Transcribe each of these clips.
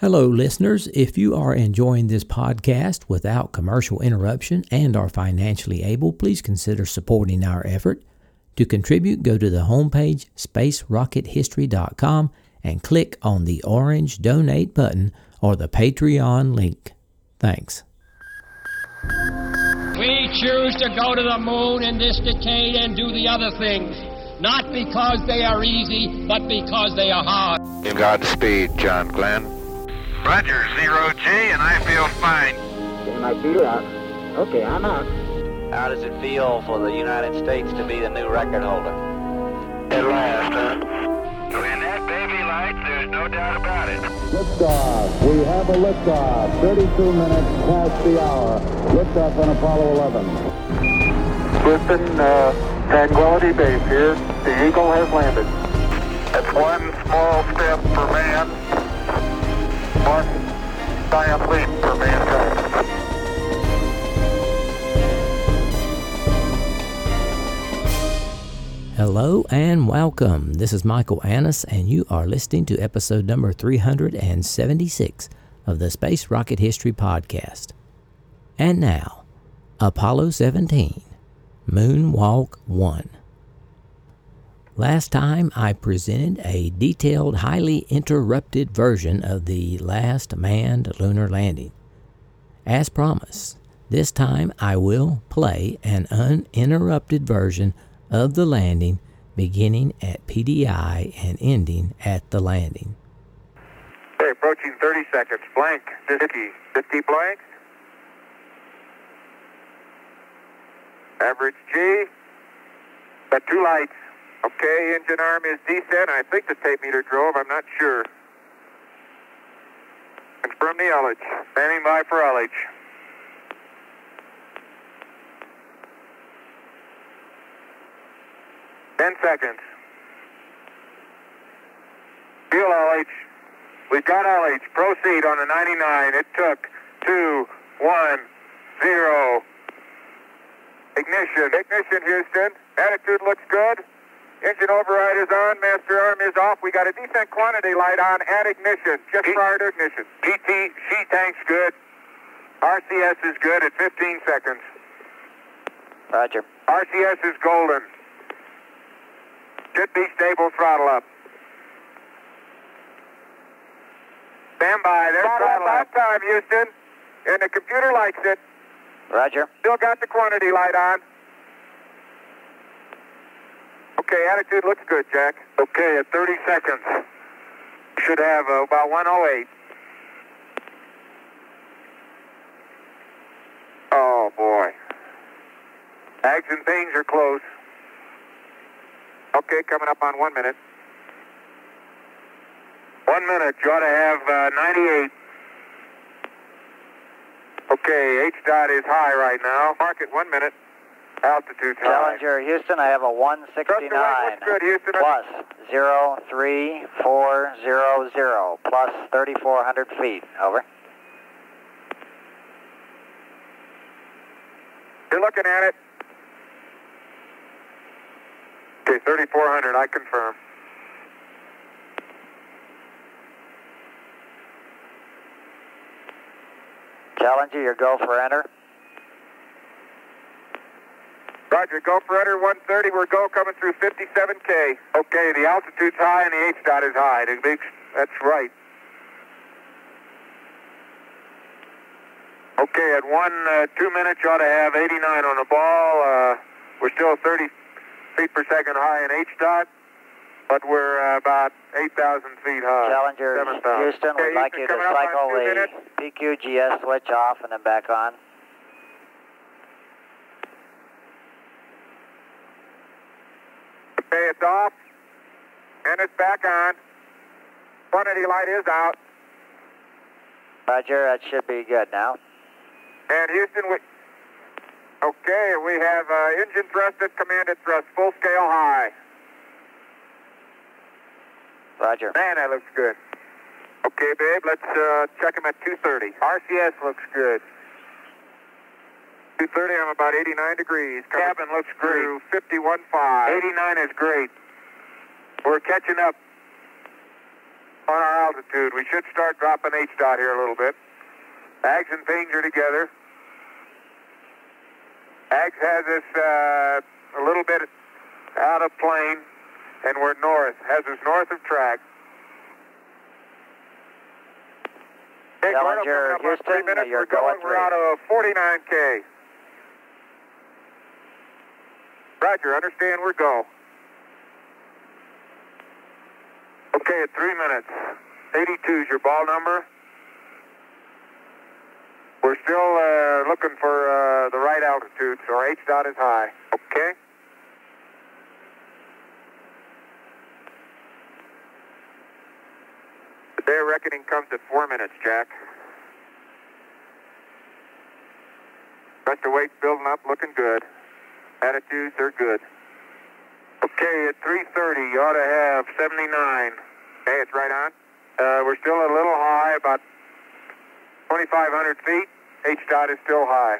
Hello, listeners. If you are enjoying this podcast without commercial interruption and are financially able, please consider supporting our effort. To contribute, go to the homepage spacerockethistory.com and click on the orange donate button or the Patreon link. Thanks. We choose to go to the moon in this decade and do the other things, not because they are easy, but because they are hard. Godspeed, John Glenn. Roger, zero G, and I feel fine. Getting my feet out. Okay, I'm out. How does it feel for the United States to be the new record holder? At last, huh? When that baby lights, there's no doubt about it. Liftoff. We have a liftoff. 32 minutes past the hour. Liftoff on Apollo 11. Houston, uh, Tranquility Base here. The Eagle has landed. That's one small step for man, leap for mankind. Hello and welcome. This is Michael Annis, and you are listening to episode number 376 of the Space Rocket History Podcast. And now, Apollo 17, Moonwalk 1. Last time I presented a detailed, highly interrupted version of the last manned lunar landing. As promised, this time I will play an uninterrupted version of the landing beginning at PDI and ending at the landing. Okay, approaching 30 seconds. Blank. 50. 50 blank. Average G. Got two lights. Okay, engine arm is descent. I think the tape meter drove. I'm not sure. Confirm the LH. Standing by for LH. Ten seconds. Fuel LH. We've got LH. Proceed on the 99. It took two, one, zero. Ignition. Ignition, Houston. Attitude looks good. Engine override is on. Master arm is off. We got a decent quantity light on at ignition, just prior to ignition. PT sheet tank's good. RCS is good at 15 seconds. Roger. RCS is golden. Should be stable throttle up. Stand by. There's throttle up. time, Houston. And the computer likes it. Roger. Still got the quantity light on. Okay, attitude looks good, Jack. Okay, at 30 seconds. Should have uh, about 108. Oh, boy. Ags and pains are close. Okay, coming up on one minute. One minute. You ought to have uh, 98. Okay, H dot is high right now. Mark it one minute. Altitude. Challenger Houston, I have a 169 What's good, Houston? plus 03400 plus 3,400 feet. Over. You're looking at it. Okay, 3,400. I confirm. Challenger, your go for enter. Roger, go for enter 130. We're go coming through 57K. Okay, the altitude's high and the H dot is high. That's right. Okay, at one, uh, two minutes, you ought to have 89 on the ball. Uh, we're still 30 feet per second high in H dot, but we're uh, about 8,000 feet high. Challenger 7,000. Houston, Okay, we'd like you to coming up on cycle the. PQGS switch off and then back on. It's off, and it's back on. Quantity light is out. Roger, that should be good now. And Houston, we. Okay, we have uh, engine thrust at commanded thrust, full scale high. Roger. Man, that looks good. Okay, babe, let's uh, check him at 230. RCS looks good. 230, I'm about 89 degrees. Cabin looks great. 51.5. 89 is great. We're catching up. on our altitude. We should start dropping H dot here a little bit. Ags and Pings are together. Ags has us uh, a little bit out of plane, and we're north. Has us north of track. Hey, Gordon, Challenger, coming up on three Houston, minutes. you're we're going. going We're out of 49K. Roger, understand we're go. Okay, at three minutes. 82 is your ball number. We're still uh, looking for uh, the right altitude, so our H dot is high. Okay? The day of reckoning comes at four minutes, Jack. Rest of weight's building up, looking good. Attitudes are good. Okay, at 3.30, you ought to have 79. Okay, it's right on. Uh, we're still a little high, about 2,500 feet. H dot is still high.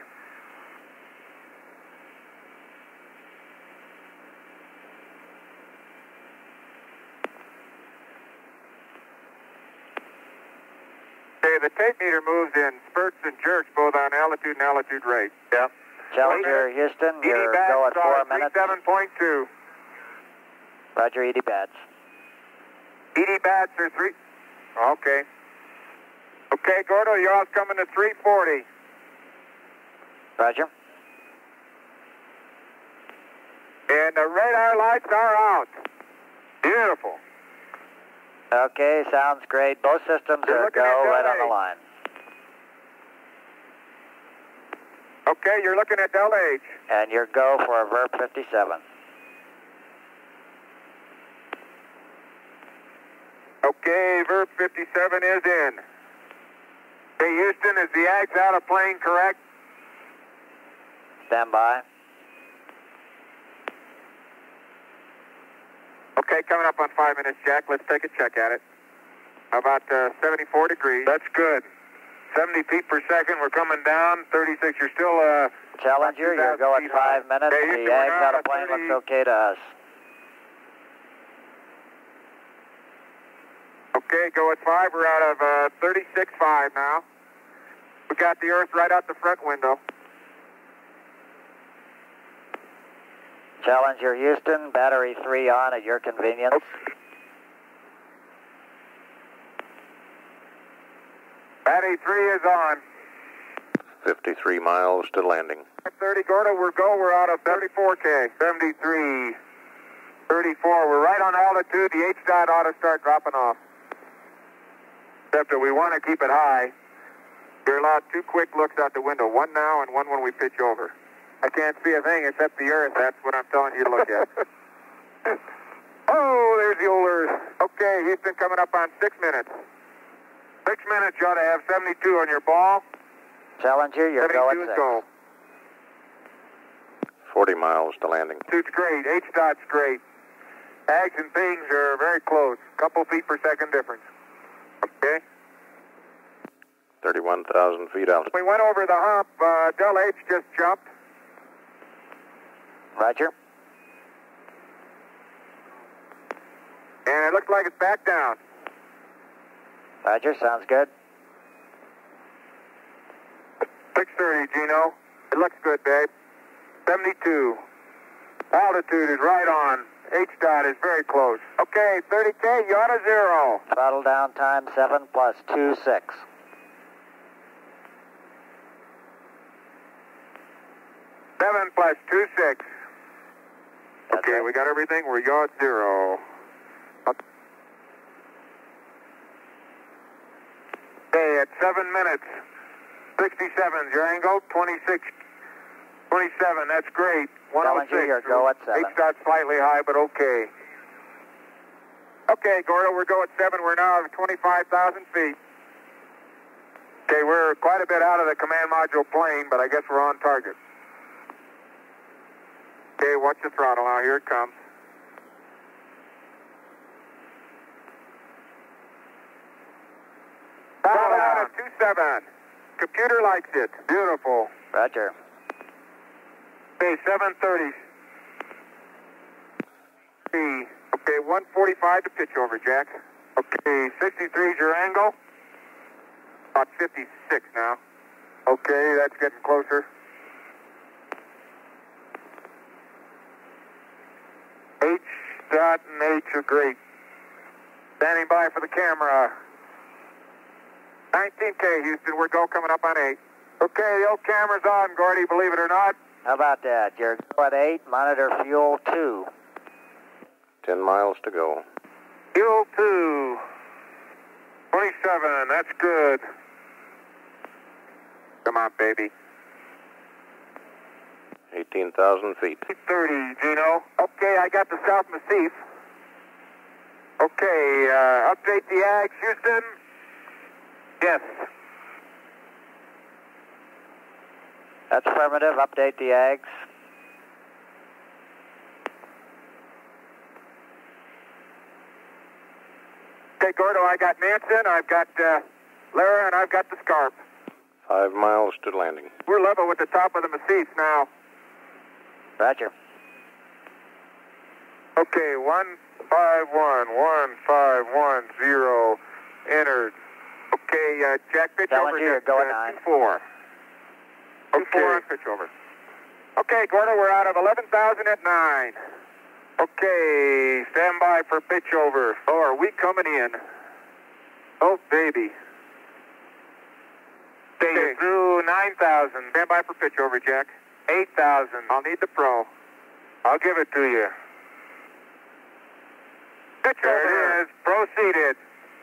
Okay, the tape meter moves in spurts and jerks, both on altitude and altitude rate. Yeah. Challenger, Houston, ED you're bats go at four minutes. 37.2. Roger, ED bats. ED bats are three. Okay. Okay, Gordo, you're all coming to 340. Roger. And the radar lights are out. Beautiful. Okay, sounds great. Both systems You're are go right on the line. Okay, you're looking at Delta H. And you're go for a Verb 57. Okay, Verb 57 is in. Hey, Houston, is the Ags out of plane correct? Stand by. Okay, coming up on five minutes, Jack. Let's take a check at it. About uh, 74 degrees. That's good. 70 feet per second. We're coming down. 36. You're still. Uh, Challenger, you're going at five high. minutes. Hey, the Ags out of plane 30. looks okay to us. Okay, go at five. We're out of uh, 36.5 now. We got the Earth right out the front window. Challenger, Houston, battery three on at your convenience. Battery three is on. 53 miles to landing. 30, Gordo, we're go. We're out of 34K. 73, 34. We're right on altitude. The H dot ought to start dropping off. Except that we want to keep it high. You're allowed two quick looks out the window. One now and one when we pitch over. I can't see a thing except the Earth. That's what I'm telling you to look at. oh, there's the old Earth. Okay, Houston coming up on six minutes. Six minutes, you ought to have 72 on your ball. Challenger, you're going at 72 is six. go. 40 miles to landing. Altitude's great. H dot's great. Ags and things are very close. Couple feet per second difference. Okay. 31,000 feet out. We went over the hump. Uh, Del H just jumped. Roger. And it looks like it's back down. Roger, sounds good. 630, Gino. It looks good, babe. 72. Altitude is right on. H dot is very close. Okay, 30K, you ought to zero. Throttle down time seven plus two six. Seven plus two six. That's Okay, it. we got everything. We're yard zero. Okay, at seven minutes. 67 your angle. 26, 27. That's great. 106. Challenger, your go at seven. H dot slightly high, but okay. Okay, Gordo, we're going at seven. We're now at 25,000 feet. Okay, we're quite a bit out of the command module plane, but I guess we're on target. Okay, watch the throttle now. Here it comes. Throttle 27. Computer likes it. Beautiful. Roger. Okay, 730. Okay, 145 to pitch over, Jack. Okay. Okay, 63 is your angle. About 56 now. Okay, that's getting closer. H dot and H are great. Standing by for the camera. 19K, Houston. We're go coming up on 8. Okay, the old camera's on, Gordy, believe it or not. How about that? You're go at 8, monitor fuel 2. 10 miles to go. Fuel 2. 27, that's good. Come on, baby. 18,000 feet. 30, Gino. Okay, I got the South Massif. Okay, uh, update the Ags, Houston. Yes. That's affirmative. Update the Ags. Okay, Gordo, I got Nansen, I've got uh, Lara, and I've got the Scarp. Five miles to landing. We're level with the top of the Massif now. Roger. Okay, one five one one five one zero entered. Okay, uh, Jack pitch over you're to going uh, two four. Two four on pitch over. Okay, Gordo, we're out of eleven thousand at nine. Okay, stand by for pitch over. Oh, are we coming in? Oh, baby. Okay, you're through nine thousand. Stand by for pitch over, Jack. Eight thousand. I'll need the pro. I'll give it to you. Pitch there it is. Proceeded.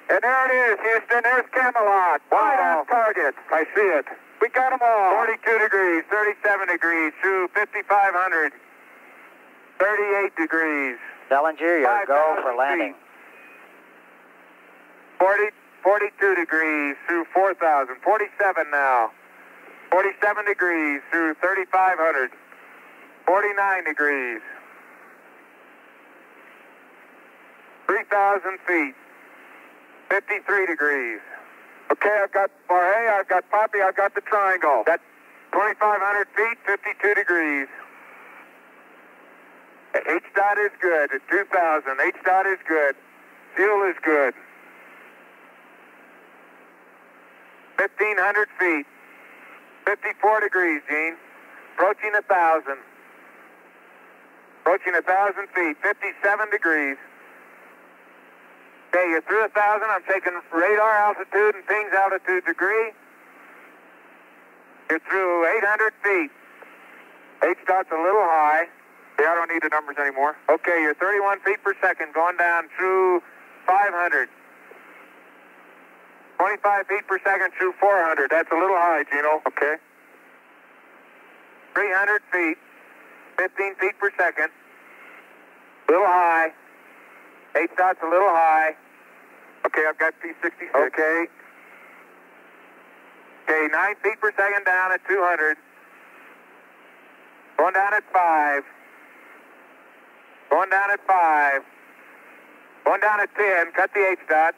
And there it is, Houston. There's Camelot. Wide oh. on target. I see it. We got them all. 42 degrees, 37 degrees, through 5,500. 38 degrees. Challenger, you're go for landing. feet. 40, 42 degrees through 4,000. 47 now. 47 degrees through 3,500. 49 degrees. 3,000 feet. 53 degrees. Okay, I've got Barhay, I've got Poppy, I've got the triangle. That's 2,500 feet, 52 degrees. H dot is good at 2,000. H dot is good. Fuel is good. 1,500 feet. 54 degrees, Gene. Approaching 1,000. Approaching 1,000 feet. 57 degrees. Okay, you're through a 1,000. I'm taking radar altitude and pings altitude degree. You're through 800 feet. H dot's a little high. Yeah, I don't need the numbers anymore. Okay, you're 31 feet per second going down through 500. 25 feet per second through 400. That's a little high, Gino. Okay. 300 feet. 15 feet per second. Little high. Eight dots a little high. Okay, I've got P66. Okay. Okay, nine feet per second down at 200. Going down at five. Going down at five. Going down at 10. Cut the H dot.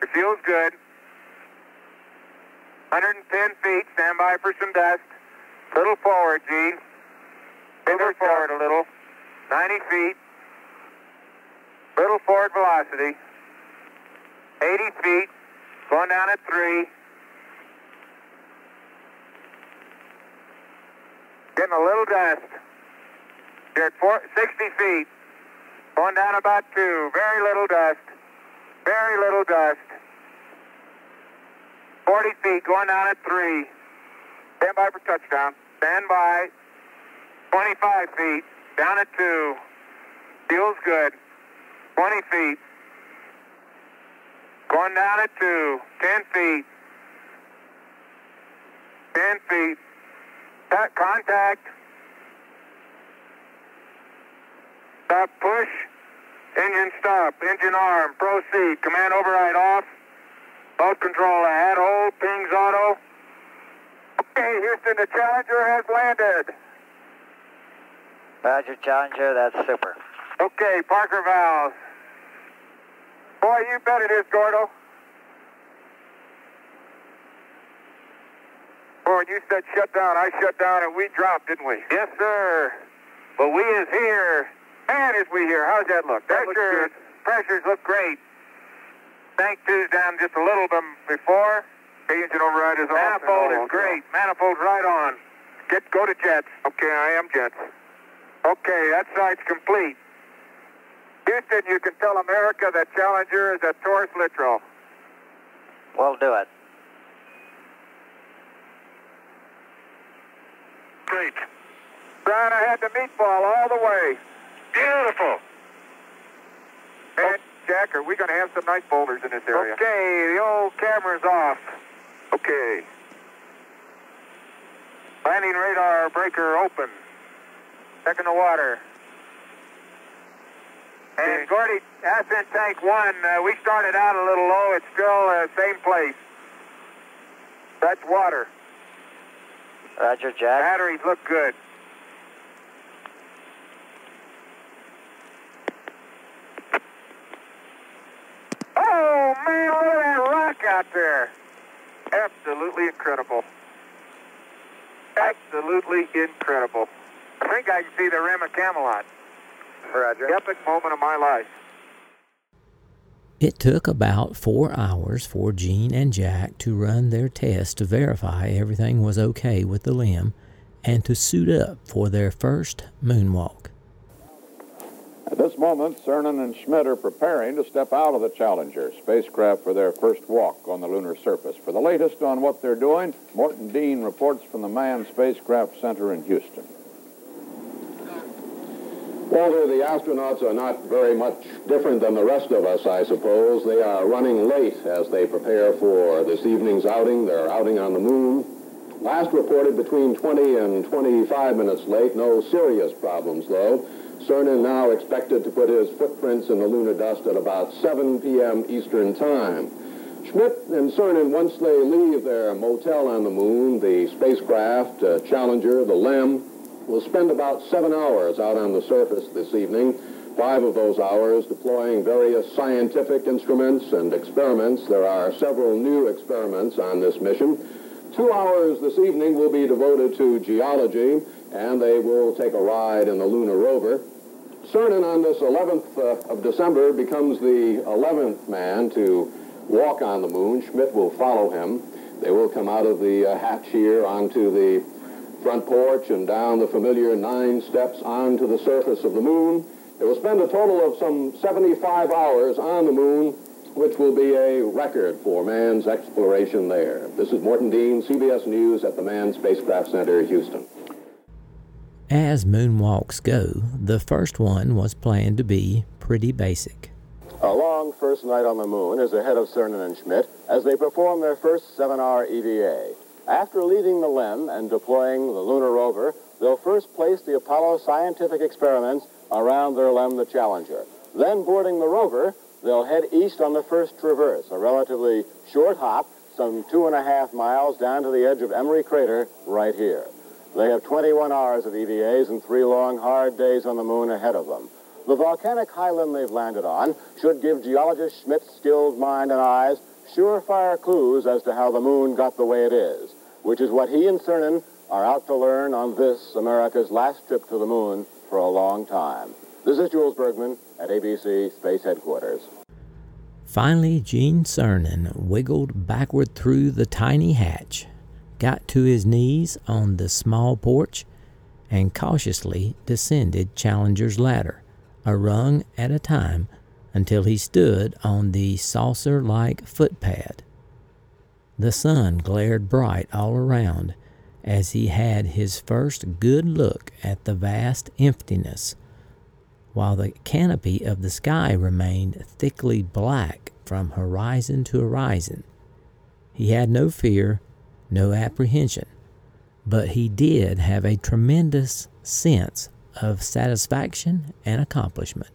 Your fuel's good. 110 feet. Stand by for some dust. Little forward, G. Little forward a little. 90 feet. Little forward velocity. 80 feet. Going down at 3. Getting a little dust. You're at four, 60 feet. Going down about 2. Very little dust. Very little dust. 40 feet. Going down at 3. Stand by for touchdown. Stand by. 25 feet. Down at 2. Feels good. 20 feet. Going down at 2. 10 feet. 10 feet. Cut contact. Stop push. Engine stop. Engine arm. Proceed. Command override off. Boat control ahead. Hold. Pings auto. Okay, Houston, the Challenger has landed. Roger, Challenger. That's super. Okay, Parker valves. Boy, you bet it is, Gordo. Boy, you said shut down. I shut down and we dropped, didn't we? Yes, sir. But we is here. Man, is we here. How's that look? That looks Pressures, look great. Tank two's down just a little bit before. Engine override is off. Manifold is oh, great. Manifold's right on. Get go to jets. Okay, I am jets. Okay, that side's complete. Houston, you can tell America that Challenger is a Taurus Littrow. We'll do it. Great. Brian, I had the meatball all the way. Beautiful. And Jack, are we going to have some nice boulders in this area? Okay, the old camera's off. Okay. Landing radar breaker open. Checking the water. And Gordy, ascent tank one, uh, we started out a little low. It's still uh, same place. That's water. Roger, Jack. Batteries look good. Oh, man, look at that rock out there. Absolutely incredible. Absolutely incredible. I think I can see the rim of Camelot. Roger. Epic moment of my life. It took about four hours for Gene and Jack to run their test to verify everything was okay with the LEM and to suit up for their first moonwalk. At this moment, Cernan and Schmitt are preparing to step out of the Challenger spacecraft for their first walk on the lunar surface. For the latest on what they're doing, Morton Dean reports from the Manned Spacecraft Center in Houston. Walter, the astronauts are not very much different than the rest of us, I suppose. They are running late as they prepare for this evening's outing, their outing on the moon. Last reported between 20 and 25 minutes late. No serious problems, though. Cernan now expected to put his footprints in the lunar dust at about 7 p.m. Eastern Time. Schmitt and Cernan, once they leave their motel on the moon, the spacecraft, uh, Challenger, the LEM, will spend about seven hours out on the surface this evening, five of those hours deploying various scientific instruments and experiments. There are several new experiments on this mission. Two hours this evening will be devoted to geology, and they will take a ride in the lunar rover. Cernan on this 11th uh, of December becomes the 11th man to walk on the moon. Schmitt will follow him. They will come out of the uh, hatch here onto the front porch and down the familiar nine steps onto the surface of the moon. They will spend a total of some 75 hours on the moon, which will be a record for man's exploration there. This is Morton Dean, CBS News at the Manned Spacecraft Center, Houston. As moonwalks go, the first one was planned to be pretty basic. A long first night on the moon is ahead of Cernan and Schmitt as they perform their first seven-hour EVA. After leaving the LEM and deploying the lunar rover, they'll first place the Apollo scientific experiments around their LEM, the Challenger. Then, boarding the rover, they'll head east on the first traverse, a relatively short hop, some two and a half miles down to the edge of Emory Crater right here. They have 21 hours of EVAs and three long, hard days on the moon ahead of them. The volcanic highland they've landed on should give geologist Schmitt's skilled mind and eyes surefire clues as to how the moon got the way it is, which is what he and Cernan are out to learn on this, America's last trip to the moon for a long time. This is Jules Bergman at ABC Space Headquarters. Finally, Gene Cernan wiggled backward through the tiny hatch, got to his knees on the small porch, and cautiously descended Challenger's ladder, a rung at a time, until he stood on the saucer like footpad. The sun glared bright all around as he had his first good look at the vast emptiness, while the canopy of the sky remained thickly black from horizon to horizon. He had no fear, no apprehension, but he did have a tremendous sense of satisfaction and accomplishment.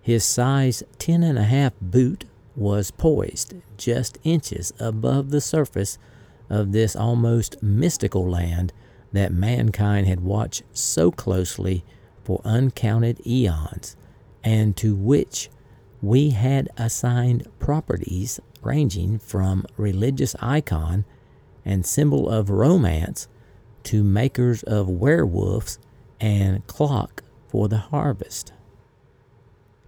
His size ten and a half boot was poised just inches above the surface of this almost mystical land that mankind had watched so closely for uncounted eons, and to which we had assigned properties ranging from religious icon and symbol of romance to makers of werewolves and clock for the harvest.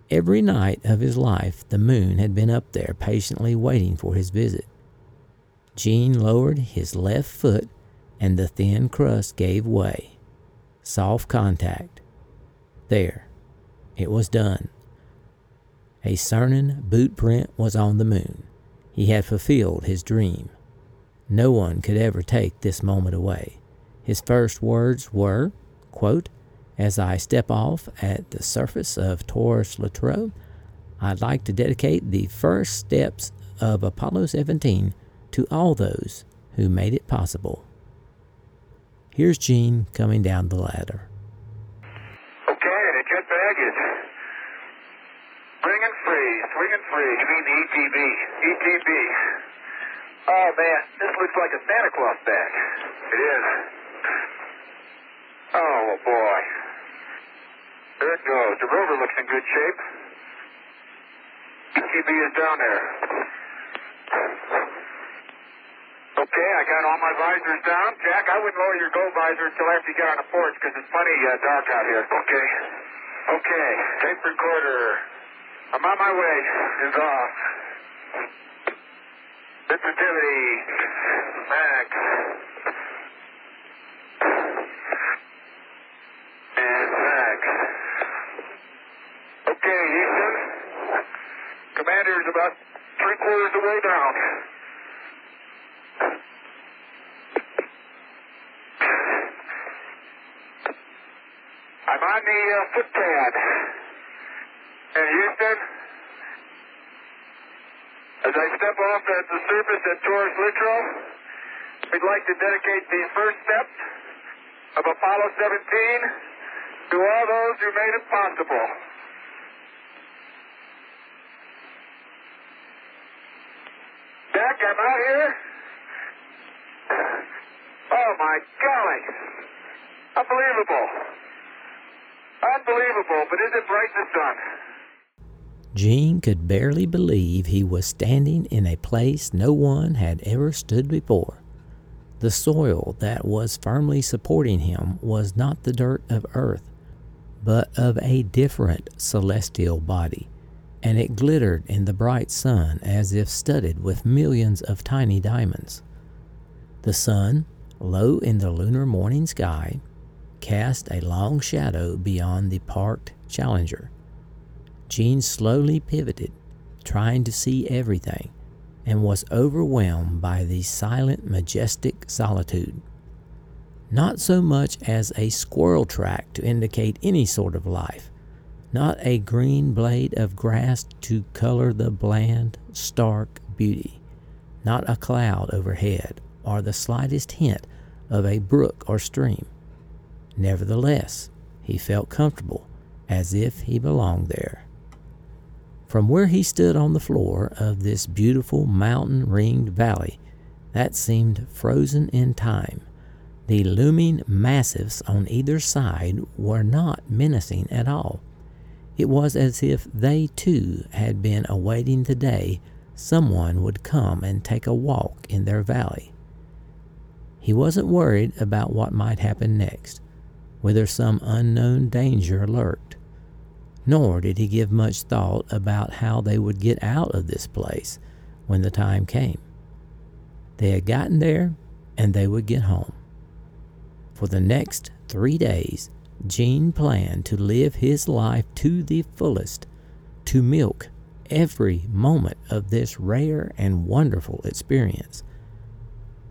Every night of his life, the moon had been up there patiently waiting for his visit. Gene lowered his left foot, and the thin crust gave way. Soft contact. There. It was done. A Cernan boot print was on the moon. He had fulfilled his dream. No one could ever take this moment away. His first words were, quote, As I step off at the surface of Taurus Littrow, I'd like to dedicate the first steps of Apollo 17 to all those who made it possible. Here's Gene coming down the ladder. Okay, the jet bag is bringing free, swinging free. You mean the ETB? ETB. Oh man, this looks like a Santa Claus bag. It is. Oh boy. There it goes. The rover looks in good shape. ETB is down there. Okay, I got all my visors down. Jack, I wouldn't lower your go visor until after you get on the porch because it's plenty uh, dark out here. Okay. Okay. Tape recorder. I'm on my way. Is off. Sensitivity. Max. And max. Okay, Houston. Commander's about three quarters of the way down. I'm on the uh, footpad. And Houston, as I step off at the surface at Taurus Littrow, we'd like to dedicate the first step of Apollo 17 to all those who made it possible. I'm out here. Oh my golly. Unbelievable. Unbelievable, but is it bright in? Gene could barely believe he was standing in a place no one had ever stood before. The soil that was firmly supporting him was not the dirt of earth, but of a different celestial body, and it glittered in the bright sun as if studded with millions of tiny diamonds. The sun, low in the lunar morning sky, cast a long shadow beyond the parked Challenger. Gene slowly pivoted, trying to see everything, and was overwhelmed by the silent, majestic solitude. Not so much as a squirrel track to indicate any sort of life, not a green blade of grass to color the bland, stark beauty, not a cloud overhead, or the slightest hint of a brook or stream. Nevertheless, he felt comfortable, as if he belonged there. From where he stood on the floor of this beautiful mountain ringed valley that seemed frozen in time, the looming massifs on either side were not menacing at all. It was as if they too had been awaiting the day someone would come and take a walk in their valley. He wasn't worried about what might happen next, whether some unknown danger lurked. Nor did he give much thought about how they would get out of this place when the time came. They had gotten there, and they would get home. For the next three days, Gene planned to live his life to the fullest, to milk every moment of this rare and wonderful experience.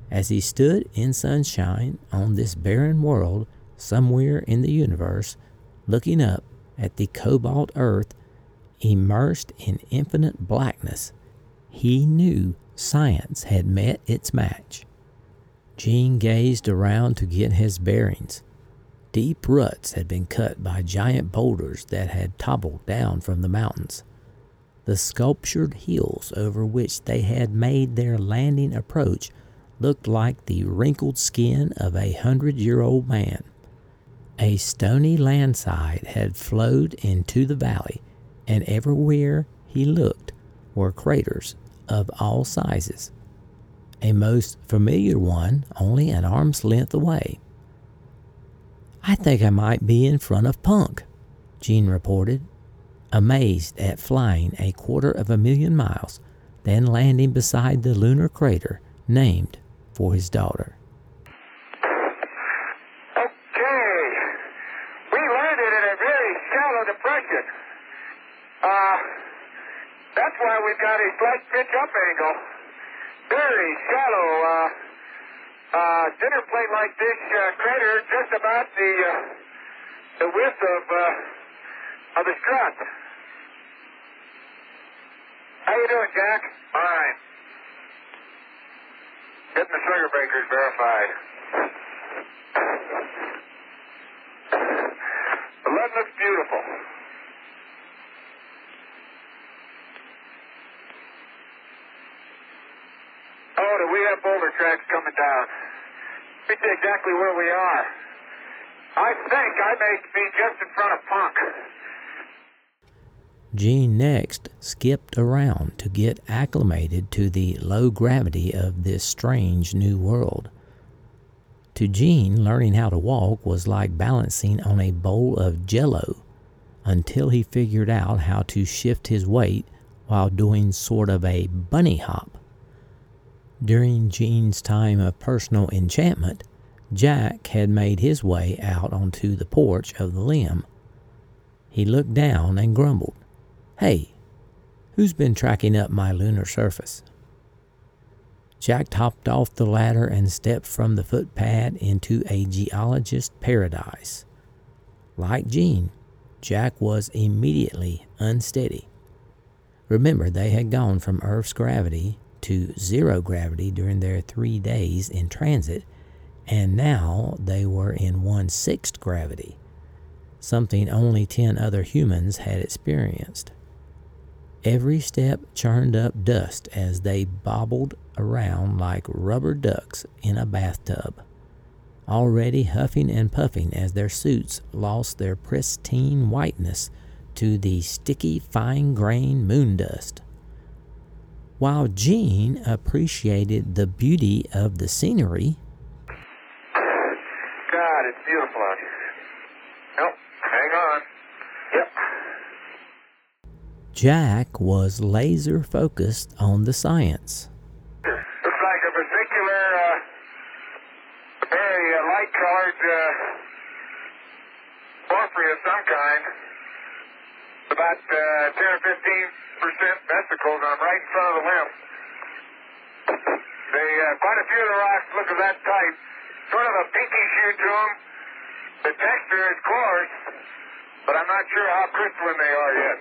As he stood in sunshine on this barren world somewhere in the universe, looking up at the cobalt earth immersed in infinite blackness, he knew science had met its match. Gene gazed around to get his bearings. Deep ruts had been cut by giant boulders that had toppled down from the mountains. The sculptured hills over which they had made their landing approach looked like the wrinkled skin of a hundred year old man. A stony landslide had flowed into the valley, and everywhere he looked were craters of all sizes. A most familiar one only an arm's length away. I think I might be in front of Punk, Gene reported. amazed at flying a quarter of a million miles, then landing beside the lunar crater named for his daughter. Okay. We landed in a very shallow depression. Uh, that's why we've got a slight pitch up angle. Very shallow. Uh, uh, dinner plate like this uh, crater just about the uh, the width of uh, of the strut. How you doing, Jack? Fine. Getting the sugar breakers verified. The lead looks beautiful. Oh, do we have boulder tracks coming down? See exactly where we are. I think I may be just in front of Punk. Gene next skipped around to get acclimated to the low gravity of this strange new world. To Gene, learning how to walk was like balancing on a bowl of jello until he figured out how to shift his weight while doing sort of a bunny hop. During Gene's time of personal enchantment, Jack had made his way out onto the porch of the LEM. He looked down and grumbled, Hey, who's been tracking up my lunar surface? Jack hopped off the ladder and stepped from the footpad into a geologist's paradise. Like Jean, Jack was immediately unsteady. Remember, they had gone from Earth's gravity to zero gravity during their three days in transit, and now they were in one sixth gravity, something only 10 other humans had experienced. Every step churned up dust as they bobbled around like rubber ducks in a bathtub, already huffing and puffing as their suits lost their pristine whiteness to the sticky, fine grained moon dust. While Gene appreciated the beauty of the scenery, God, it's beautiful out here. Nope, hang on. Yep. Jack was laser focused on the science. Looks like a vesicular, uh, very uh, light colored uh, porphyry of some kind. About uh, 10 or 15 percent vesicles, and I'm right in front of the LEM. They, uh, quite a few of the rocks look of that type. Sort of a pinky hue to them. The texture is coarse, but I'm not sure how crystalline they are yet.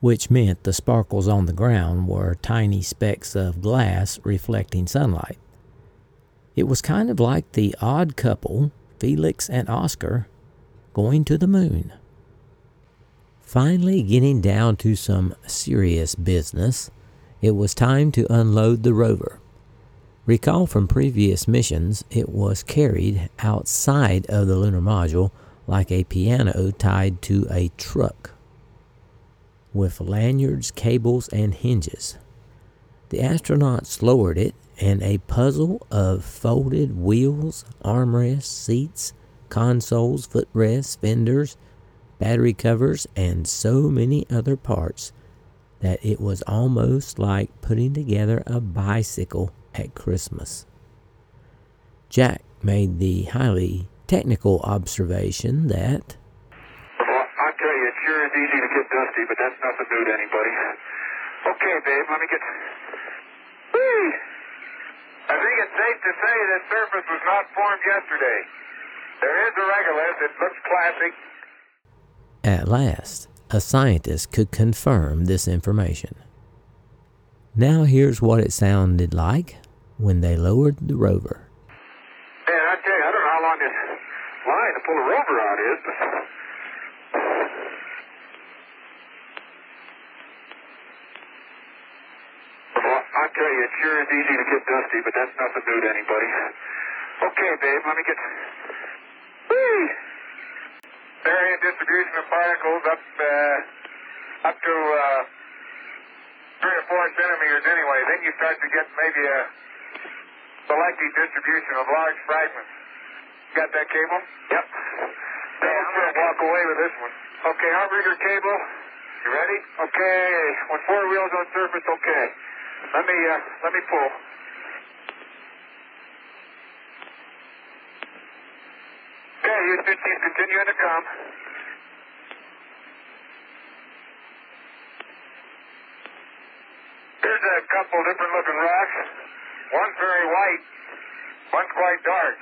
which meant the sparkles on the ground were tiny specks of glass reflecting sunlight. It was kind of like the odd couple, Felix and Oscar, going to the moon. Finally, getting down to some serious business, it was time to unload the rover. Recall from previous missions, it was carried outside of the lunar module like a piano tied to a truck with lanyards, cables, and hinges. The astronauts lowered it, and a puzzle of folded wheels, armrests, seats, consoles, footrests, fenders, battery covers, and so many other parts that it was almost like putting together a bicycle at Christmas. Jack made the highly technical observation that Well, I tell you, it sure is easy to get dusty, but that's nothing new to anybody. Okay, babe, let me get. I think it's safe to say this surface was not formed yesterday. There is a regolith. It looks classic. At last, a scientist could confirm this information. Now, here's what it sounded like when they lowered the rover. Man, I tell you, I don't know how long this line to pull a rover out is, but. I tell you, it sure is easy to get dusty, but that's nothing new to anybody. Okay, babe, let me get. Whee! Area distribution of particles up uh, up to uh, three or four centimeters anyway. Then you start to get maybe a selective distribution of large fragments. Got that cable? Yep. Yeah, I'm going to walk away with this one. Okay, outrigger cable. You ready? Okay. When four wheels on surface, okay. Let me, uh, let me pull. Okay, Houston, continuing to come. Here's a couple different looking rocks. One's very white, one's quite dark.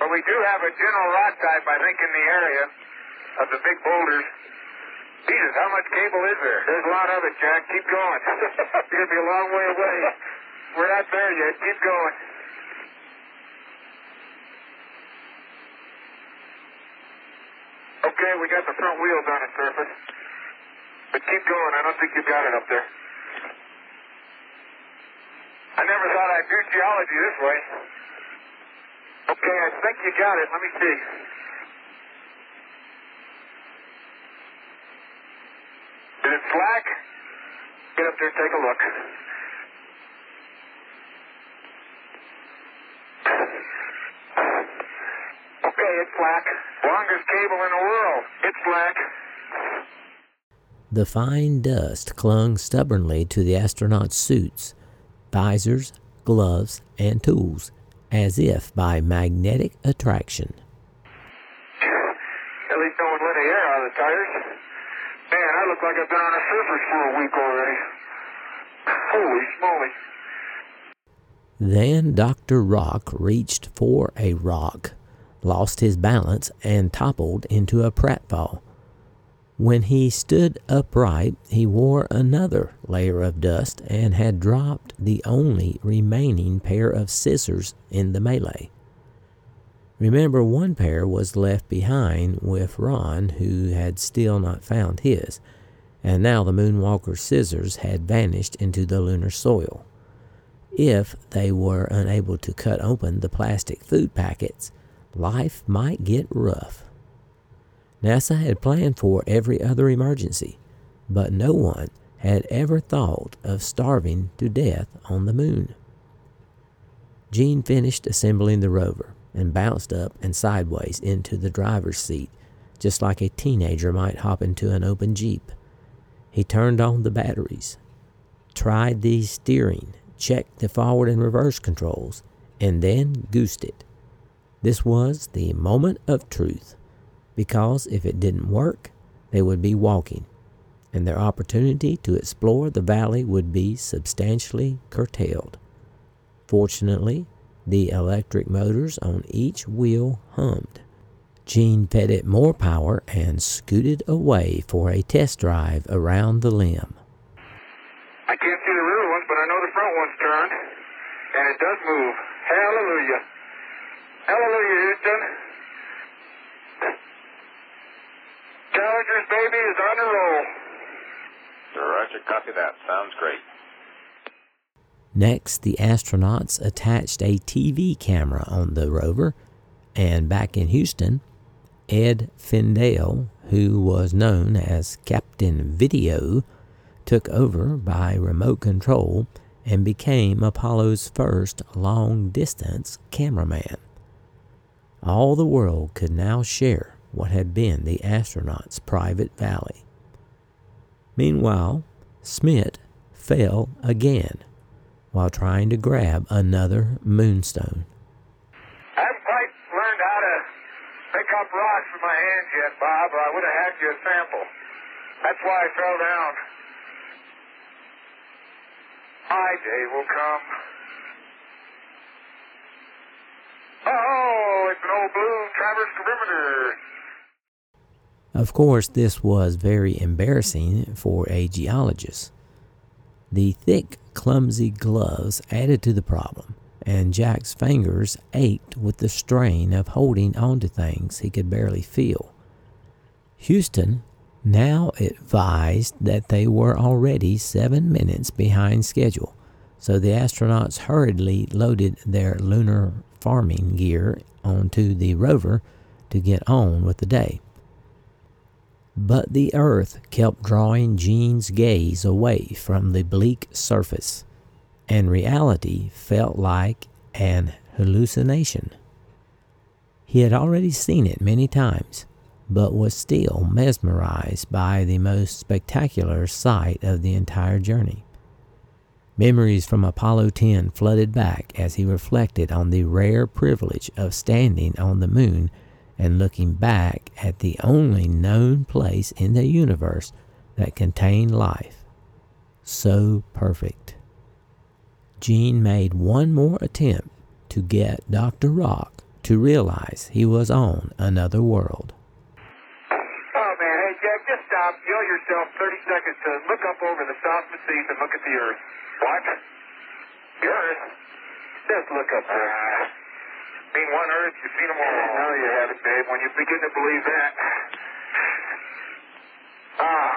But we do have a general rock type, I think, in the area of the big boulders. Jesus, how much cable is there? There's a lot of it, Jack. Keep going. You're going to be a long way away. We're not there yet. Keep going. Okay, we got the front wheels on the surface. But keep going. I don't think you've got it up there. I never thought I'd do geology this way. Okay, I think you got it. Let me see. Is it slack? Get up there and take a look. Okay, it's slack. Longest cable in the world. It's slack. The fine dust clung stubbornly to the astronauts' suits, visors, gloves, and tools, as if by magnetic attraction. At least no one let the air out of the tires. Man, I look like I've been on a surface for a week already. Holy smoly. Then Dr. Rock reached for a rock, lost his balance, and toppled into a pratfall. When he stood upright, he wore another layer of dust and had dropped the only remaining pair of scissors in the melee. Remember, one pair was left behind with Ron, who had still not found his, and now the Moonwalker's scissors had vanished into the lunar soil. If they were unable to cut open the plastic food packets, life might get rough. NASA had planned for every other emergency, but no one had ever thought of starving to death on the moon. Gene finished assembling the rover and bounced up and sideways into the driver's seat, just like a teenager might hop into an open Jeep. He turned on the batteries, tried the steering, checked the forward and reverse controls, and then goosed it. This was the moment of truth because if it didn't work, they would be walking, and their opportunity to explore the valley would be substantially curtailed. Fortunately, the electric motors on each wheel hummed. Gene fed it more power and scooted away for a test drive around the LEM. I can't see the rear ones, but I know the front one's turned, and it does move. Hallelujah. Hallelujah, Houston. Challenger's baby is on the roll. Roger, copy that. Sounds great. Next, the astronauts attached a TV camera on the rover, and back in Houston, Ed Fendell, who was known as Captain Video, took over by remote control and became Apollo's first long distance cameraman. All the world could now share what had been the astronauts' private valley. Meanwhile, Schmitt fell again while trying to grab another moonstone. I haven't quite learned how to pick up rocks with my hands yet, Bob, or I would have had you a sample. That's why I fell down. My day will come. Oh, it's an old blue Traverse. Of course, this was very embarrassing for a geologist. The thick, clumsy gloves added to the problem, and Jack's fingers ached with the strain of holding onto things he could barely feel. Houston now advised that they were already seven minutes behind schedule, so the astronauts hurriedly loaded their lunar farming gear onto the rover to get on with the day. But the earth kept drawing Gene's gaze away from the bleak surface, and reality felt like an hallucination. He had already seen it many times, but was still mesmerized by the most spectacular sight of the entire journey. Memories from Apollo 10 flooded back as he reflected on the rare privilege of standing on the moon and looking back at the only known place in the universe that contained life. So perfect. Gene made one more attempt to get Dr. Rock to realize he was on another world. Oh man, hey Jack, just stop. Yell yourself 30 seconds to look up over the South and look at the Earth. What? Earth? Just look up there. Uh, mean one Earth, you've seen them all. No, you haven't, Dave. When you begin to believe that. Ah.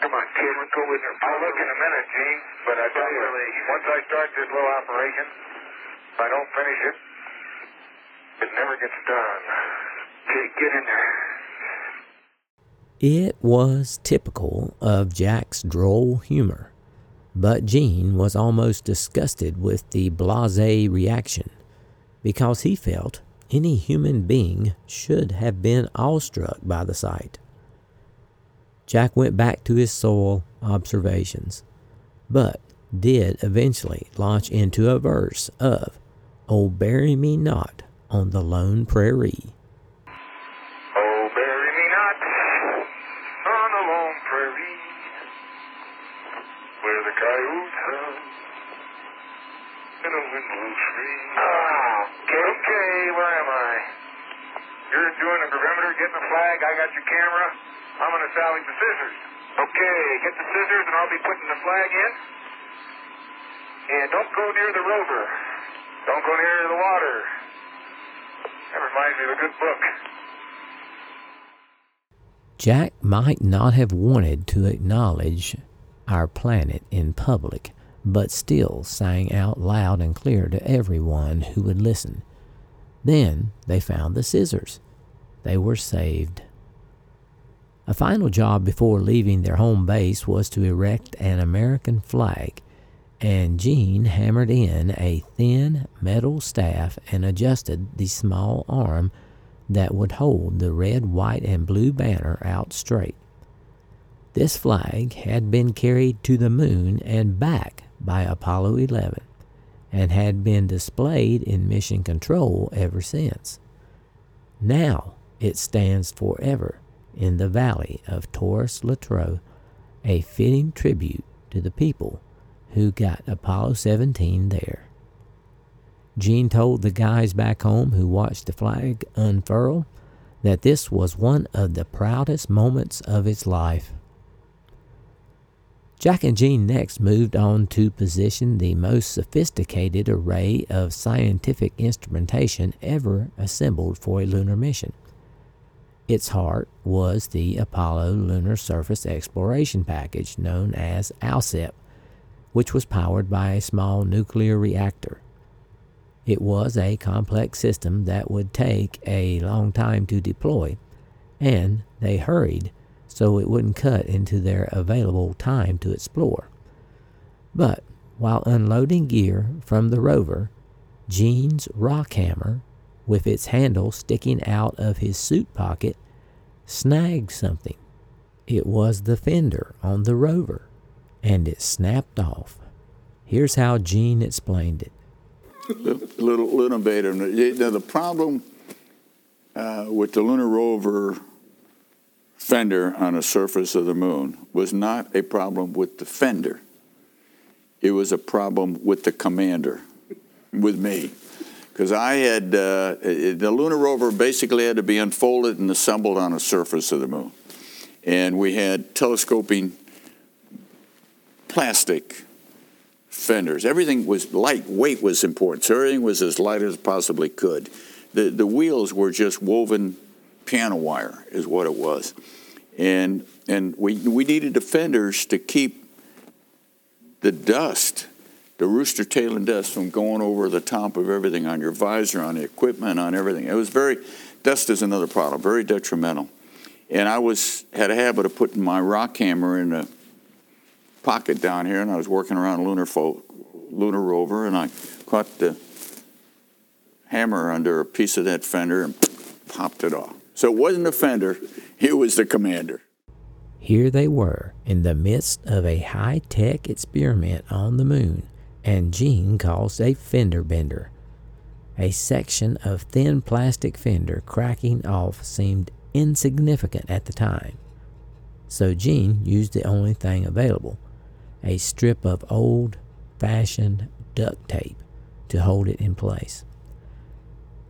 Come on, kid, let's go with her. I'll look in a minute, Gene, but I don't really. once I start this little operation, if I don't finish it, it never gets done. Okay, get in there. It was typical of Jack's droll humor, but Gene was almost disgusted with the blase reaction because he felt any human being should have been awestruck by the sight. Jack went back to his soil observations, but did eventually launch into a verse of Oh, bury me not on the lone prairie. Oh, bury me not on the lone prairie where the coyotes hunt and the wind blows free. Ah, okay, okay, where am I? You're doing the perimeter, getting the flag. I got your camera. I'm going to salvage the scissors. Okay, get the scissors and I'll be putting the flag in. And don't go near the rover. Don't go near the water. That reminds me of a good book. Jack might not have wanted to acknowledge our planet in public, but still sang out loud and clear to everyone who would listen. Then they found the scissors. They were saved. A final job before leaving their home base was to erect an American flag, and Gene hammered in a thin metal staff and adjusted the small arm that would hold the red, white, and blue banner out straight. This flag had been carried to the moon and back by Apollo 11 and had been displayed in mission control ever since. Now it stands forever in the valley of Taurus-Littrow, a fitting tribute to the people who got Apollo 17 there. Gene told the guys back home who watched the flag unfurl that this was one of the proudest moments of its life. Jack and Gene next moved on to position the most sophisticated array of scientific instrumentation ever assembled for a lunar mission. Its heart was the Apollo Lunar Surface Exploration Package, known as ALSEP, which was powered by a small nuclear reactor. It was a complex system that would take a long time to deploy, and they hurried so it wouldn't cut into their available time to explore. But while unloading gear from the rover, Gene's rock hammer, with its handle sticking out of his suit pocket, snagged something. It was the fender on the rover, and it snapped off. Here's how Gene explained it. little little bit. Now the problem uh, with the lunar rover fender on the surface of the moon was not a problem with the fender. It was a problem with the commander, with me. Because I had, uh, the lunar rover basically had to be unfolded and assembled on the surface of the moon. And we had telescoping plastic fenders. Everything was lightweight was important. So everything was as light as possibly could. The, the wheels were just woven piano wire is what it was. And, and we, we needed fenders to keep the dust, the rooster tail and dust from going over the top of everything on your visor, on the equipment, on everything. It was very, dust is another problem, very detrimental. And I was had a habit of putting my rock hammer in a pocket down here, and I was working around a lunar, fo- lunar rover, and I caught the hammer under a piece of that fender and popped it off. So it wasn't the fender, it was the commander. Here they were in the midst of a high tech experiment on the moon, and Gene caused a fender bender. A section of thin plastic fender cracking off seemed insignificant at the time. So Gene used the only thing available a strip of old fashioned duct tape to hold it in place.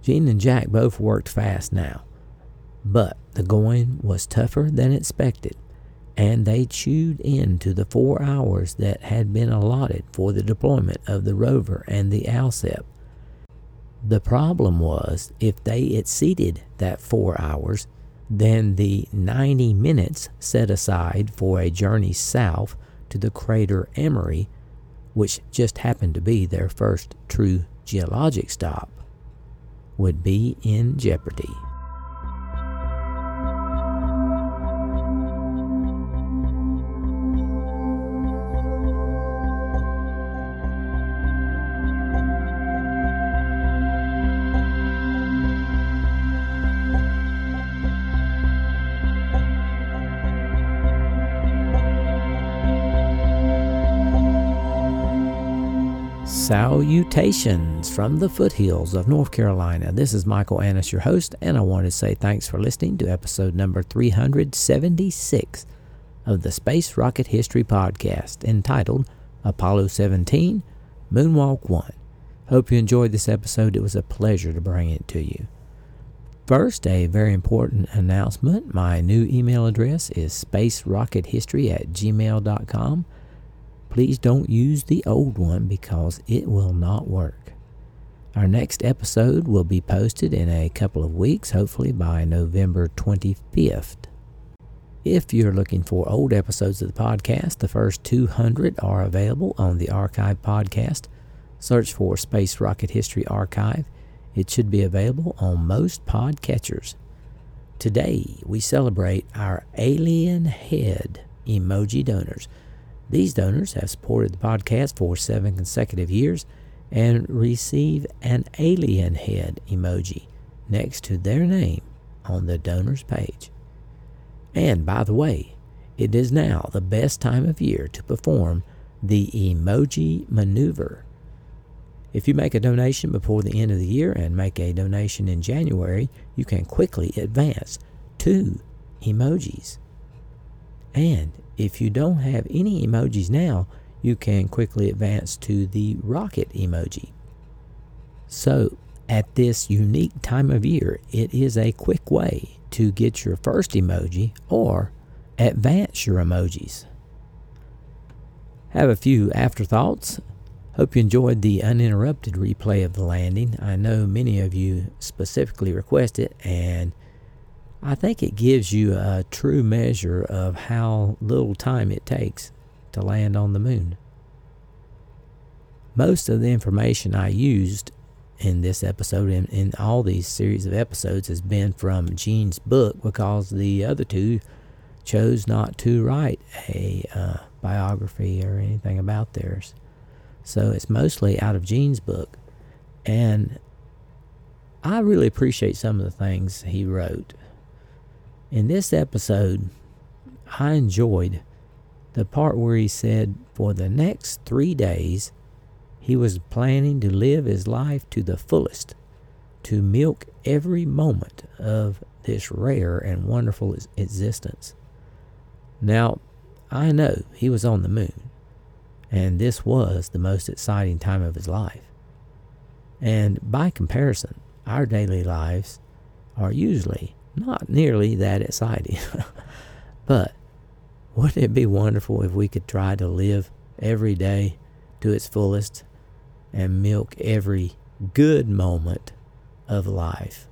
Gene and Jack both worked fast now, but the going was tougher than expected, and they chewed into the four hours that had been allotted for the deployment of the rover and the ALSEP. The problem was if they exceeded that four hours, then the 90 minutes set aside for a journey south to the crater Emory, which just happened to be their first true geologic stop, would be in jeopardy. Salutations from the foothills of North Carolina. This is Michael Annis, your host, and I want to say thanks for listening to episode number 376 of the Space Rocket History Podcast entitled Apollo 17 Moonwalk 1. Hope you enjoyed this episode. It was a pleasure to bring it to you. First, a very important announcement. My new email address is spacerockethistory at gmail.com Please don't use the old one because it will not work. Our next episode will be posted in a couple of weeks, hopefully by November 25th. If you're looking for old episodes of the podcast, the first 200 are available on the Archive podcast. Search for Space Rocket History Archive. It should be available on most podcatchers. Today, we celebrate our alien head emoji donors. These donors have supported the podcast for seven consecutive years and receive an alien head emoji next to their name on the donors page. And by the way, it is now the best time of year to perform the emoji maneuver. If you make a donation before the end of the year and make a donation in January, you can quickly advance two emojis. And if you don't have any emojis now, you can quickly advance to the rocket emoji. So, at this unique time of year, it is a quick way to get your first emoji or advance your emojis. Have a few afterthoughts. Hope you enjoyed the uninterrupted replay of the landing. I know many of you specifically requested, and I think it gives you a true measure of how little time it takes to land on the moon. Most of the information I used in this episode and in all these series of episodes has been from Gene's book because the other two chose not to write a uh, biography or anything about theirs. So it's mostly out of Gene's book. And I really appreciate some of the things he wrote. In this episode, I enjoyed the part where he said for the next three days, he was planning to live his life to the fullest, to milk every moment of this rare and wonderful existence. Now, I know he was on the moon, and this was the most exciting time of his life. And by comparison, our daily lives are usually not nearly that exciting. but wouldn't it be wonderful if we could try to live every day to its fullest and milk every good moment of life?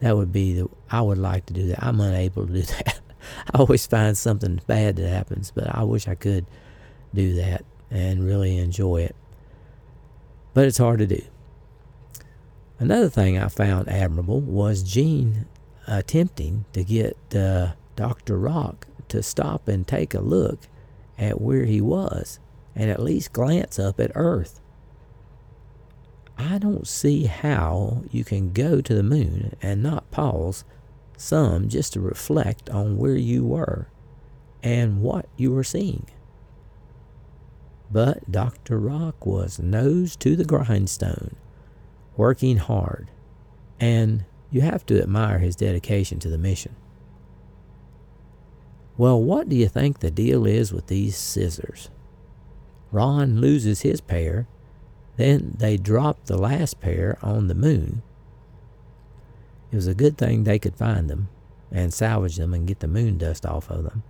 That would be the, I would like to do that. I'm unable to do that. I always find something bad that happens, but I wish I could do that and really enjoy it. But it's hard to do. Another thing I found admirable was Gene attempting to get uh, Dr. Rock to stop and take a look at where he was and at least glance up at Earth. I don't see how you can go to the moon and not pause some just to reflect on where you were and what you were seeing. But Dr. Rock was nose to the grindstone, working hard, and you have to admire his dedication to the mission. Well, what do you think the deal is with these scissors? Ron loses his pair, then they drop the last pair on the moon. It was a good thing they could find them and salvage them and get the moon dust off of them.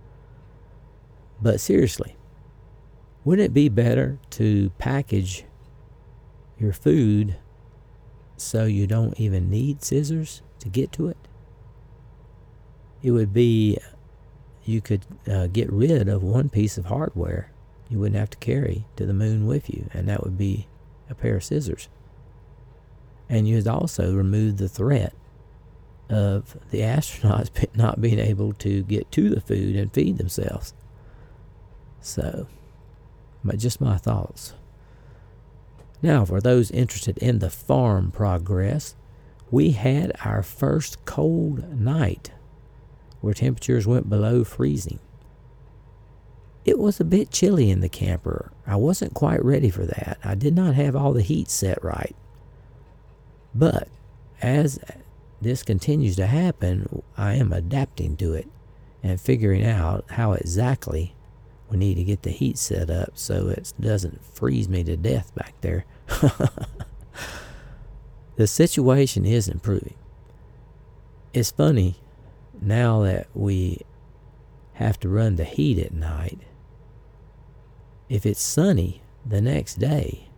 But seriously, wouldn't it be better to package your food so you don't even need scissors to get to it? It would be, you could uh, get rid of one piece of hardware you wouldn't have to carry to the moon with you, and that would be a pair of scissors. And you'd also remove the threat of the astronauts not being able to get to the food and feed themselves. So, but just my thoughts. Now, for those interested in the farm progress, we had our first cold night where temperatures went below freezing. It was a bit chilly in the camper. I wasn't quite ready for that. I did not have all the heat set right. But as this continues to happen, I am adapting to it and figuring out how exactly we need to get the heat set up so it doesn't freeze me to death back there. the situation is improving. It's funny now that we have to run the heat at night if it's sunny the next day,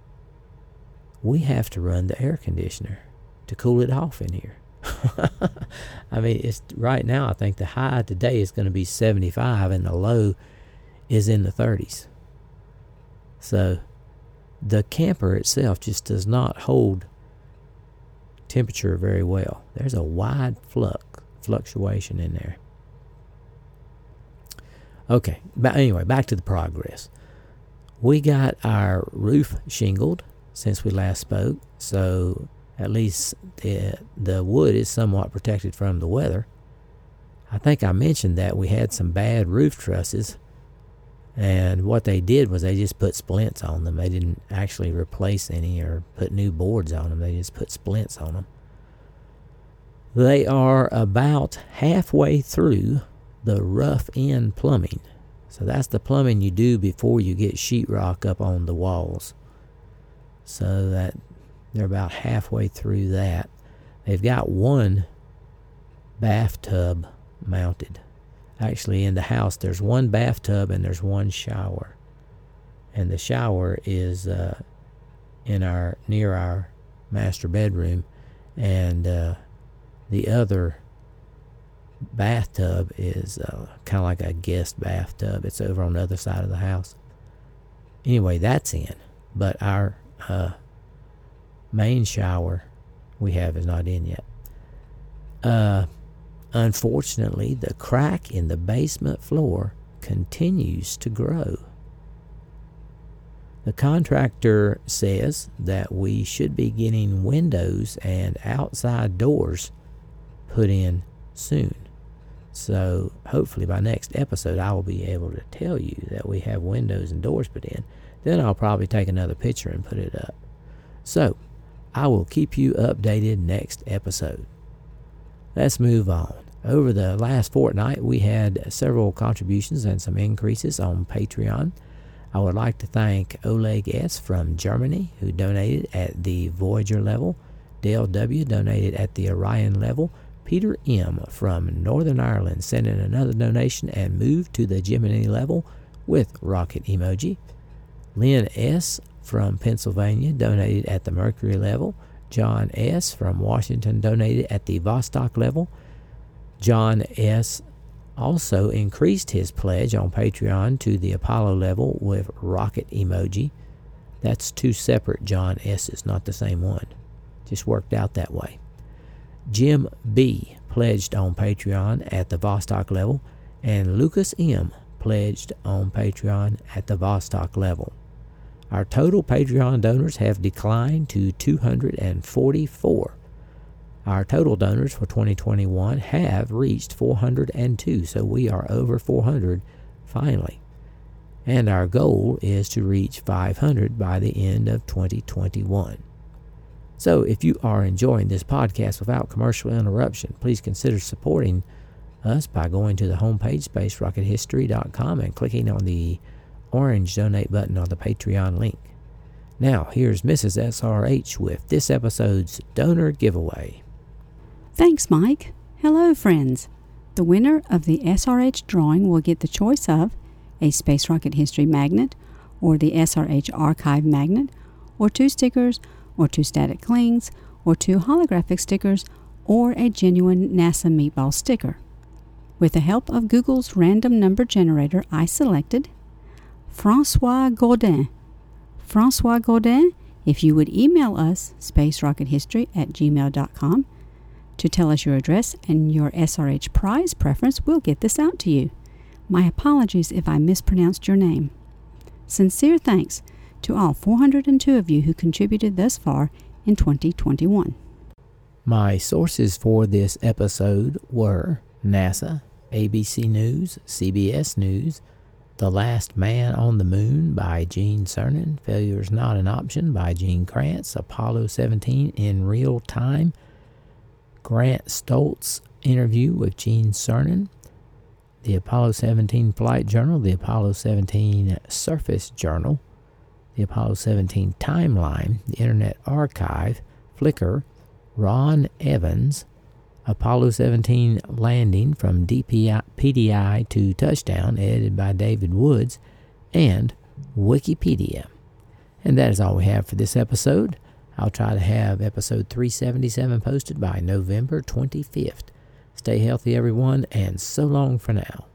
we have to run the air conditioner to cool it off in here. I mean, it's right now. I think the high today is going to be 75, and the low is in the 30s. So, the camper itself just does not hold temperature very well. There's a wide flux fluctuation in there. Okay, but anyway, back to the progress. We got our roof shingled since we last spoke, so at least the the wood is somewhat protected from the weather. I think I mentioned that we had some bad roof trusses, and what they did was they just put splints on them. They didn't actually replace any or put new boards on them. They just put splints on them. They are about halfway through the rough end plumbing. So that's the plumbing you do before you get sheetrock up on the walls. So that they're about halfway through that. They've got one bathtub mounted. Actually, in the house, there's one bathtub and there's one shower. And the shower is uh, in our near our master bedroom, and uh, the other bathtub is uh, kind of like a guest bathtub. It's over on the other side of the house. Anyway, that's in, but our uh, main shower we have is not in yet. Unfortunately, the crack in the basement floor continues to grow. The contractor says that we should be getting windows and outside doors put in soon. So hopefully by next episode I will be able to tell you that we have windows and doors put in. Then I'll probably take another picture and put it up. So I will keep you updated next episode. Let's move on. Over the last fortnight, we had several contributions and some increases on Patreon. I would like to thank Oleg S. from Germany, who donated at the Voyager level. Dale W. donated at the Orion level. Peter M. from Northern Ireland sent in another donation and moved to the Gemini level with rocket emoji. Lynn S. from Pennsylvania donated at the Mercury level. John S. from Washington donated at the Vostok level. John S. also increased his pledge on Patreon to the Apollo level with rocket emoji. That's two separate John S's, not the same one. Just worked out that way. Jim B. pledged on Patreon at the Vostok level, and Lucas M. pledged on Patreon at the Vostok level. Our total Patreon donors have declined to 244. Our total donors for 2021 have reached 402, so we are over 400 finally. And our goal is to reach 500 by the end of 2021. So if you are enjoying this podcast without commercial interruption, please consider supporting us by going to the homepage, spacerockethistory.com, and clicking on the orange donate button on the Patreon link. Now, here's Mrs. SRH with this episode's donor giveaway. Thanks, Mike. Hello, friends. The winner of the SRH drawing will get the choice of a Space Rocket History magnet, or the SRH Archive magnet, or two stickers, or two static clings, or two holographic stickers, or a genuine NASA meatball sticker. With the help of Google's random number generator, I selected Francois Gaudin. Francois Gaudin, if you would email us, spacerockethistory at gmail.com, to tell us your address and your SRH prize preference, we'll get this out to you. My apologies if I mispronounced your name. Sincere thanks to all 402 of you who contributed thus far in 2021. My sources for this episode were NASA, ABC News, CBS News, The Last Man on the Moon by Gene Cernan, Failure is Not an Option by Gene Kranz, Apollo 17 in Real Time, Grant Stoltz interview with Gene Cernan, the Apollo 17 Flight Journal, the Apollo 17 Surface Journal, the Apollo 17 Timeline, the Internet Archive, Flickr, Ron Evans, Apollo 17 Landing from DPI, PDI to Touchdown, edited by David Woods, and Wikipedia. And that is all we have for this episode. I'll try to have episode 377 posted by November 25th. Stay healthy, everyone, and so long for now.